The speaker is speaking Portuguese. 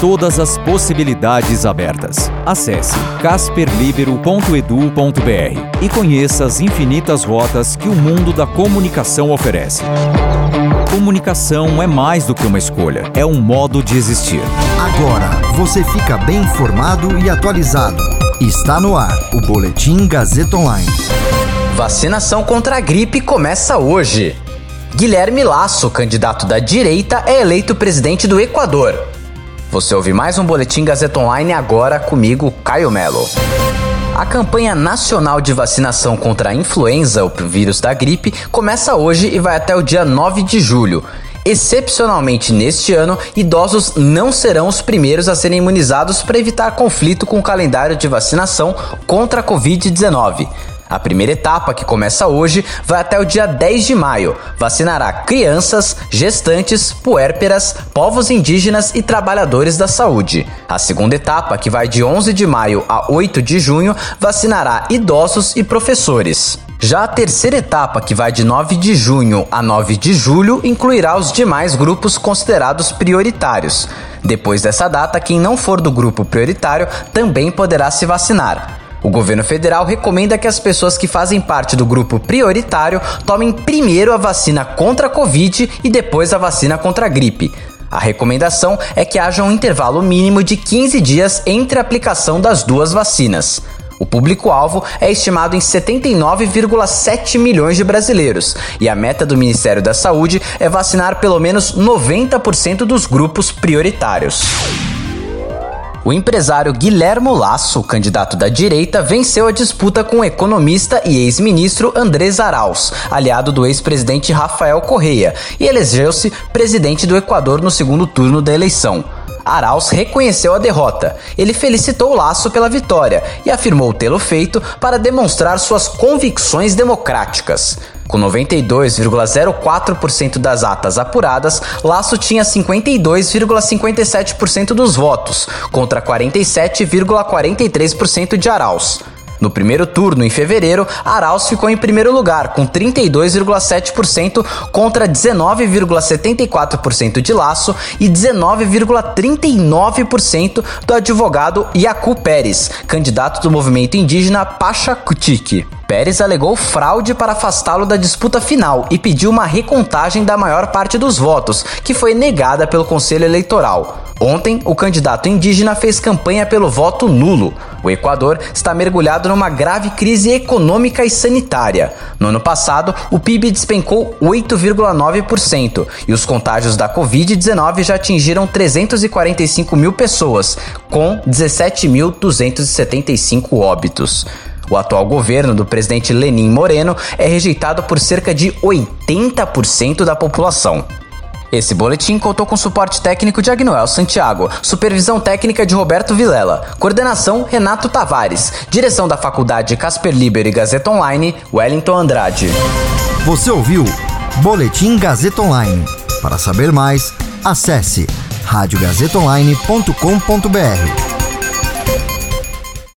Todas as possibilidades abertas. Acesse casperlibero.edu.br e conheça as infinitas rotas que o mundo da comunicação oferece. Comunicação é mais do que uma escolha, é um modo de existir. Agora você fica bem informado e atualizado. Está no ar o Boletim Gazeta Online. Vacinação contra a gripe começa hoje. Guilherme Lasso, candidato da direita, é eleito presidente do Equador. Você ouve mais um Boletim Gazeta Online agora comigo, Caio Melo. A campanha nacional de vacinação contra a influenza, o vírus da gripe, começa hoje e vai até o dia 9 de julho. Excepcionalmente neste ano, idosos não serão os primeiros a serem imunizados para evitar conflito com o calendário de vacinação contra a Covid-19. A primeira etapa, que começa hoje, vai até o dia 10 de maio. Vacinará crianças, gestantes, puérperas, povos indígenas e trabalhadores da saúde. A segunda etapa, que vai de 11 de maio a 8 de junho, vacinará idosos e professores. Já a terceira etapa, que vai de 9 de junho a 9 de julho, incluirá os demais grupos considerados prioritários. Depois dessa data, quem não for do grupo prioritário também poderá se vacinar. O governo federal recomenda que as pessoas que fazem parte do grupo prioritário tomem primeiro a vacina contra a Covid e depois a vacina contra a gripe. A recomendação é que haja um intervalo mínimo de 15 dias entre a aplicação das duas vacinas. O público-alvo é estimado em 79,7 milhões de brasileiros e a meta do Ministério da Saúde é vacinar pelo menos 90% dos grupos prioritários. O empresário Guilhermo Lasso, candidato da direita, venceu a disputa com o economista e ex-ministro Andrés Arauz, aliado do ex-presidente Rafael Correia, e elegeu-se presidente do Equador no segundo turno da eleição. Arauz reconheceu a derrota. Ele felicitou Laço pela vitória e afirmou tê-lo feito para demonstrar suas convicções democráticas. Com 92,04% das atas apuradas, Laço tinha 52,57% dos votos, contra 47,43% de Arauz. No primeiro turno, em fevereiro, Arauz ficou em primeiro lugar, com 32,7% contra 19,74% de Laço e 19,39% do advogado Yacu Pérez, candidato do movimento indígena Pachacutique. Pérez alegou fraude para afastá-lo da disputa final e pediu uma recontagem da maior parte dos votos, que foi negada pelo Conselho Eleitoral. Ontem, o candidato indígena fez campanha pelo voto nulo. O Equador está mergulhado numa grave crise econômica e sanitária. No ano passado, o PIB despencou 8,9% e os contágios da Covid-19 já atingiram 345 mil pessoas, com 17.275 óbitos. O atual governo do presidente Lenin Moreno é rejeitado por cerca de 80% da população. Esse boletim contou com suporte técnico de Agnoel Santiago, supervisão técnica de Roberto Vilela, coordenação Renato Tavares, direção da Faculdade Casper Liber e Gazeta Online, Wellington Andrade. Você ouviu Boletim Gazeta Online. Para saber mais, acesse radiogazetaonline.com.br.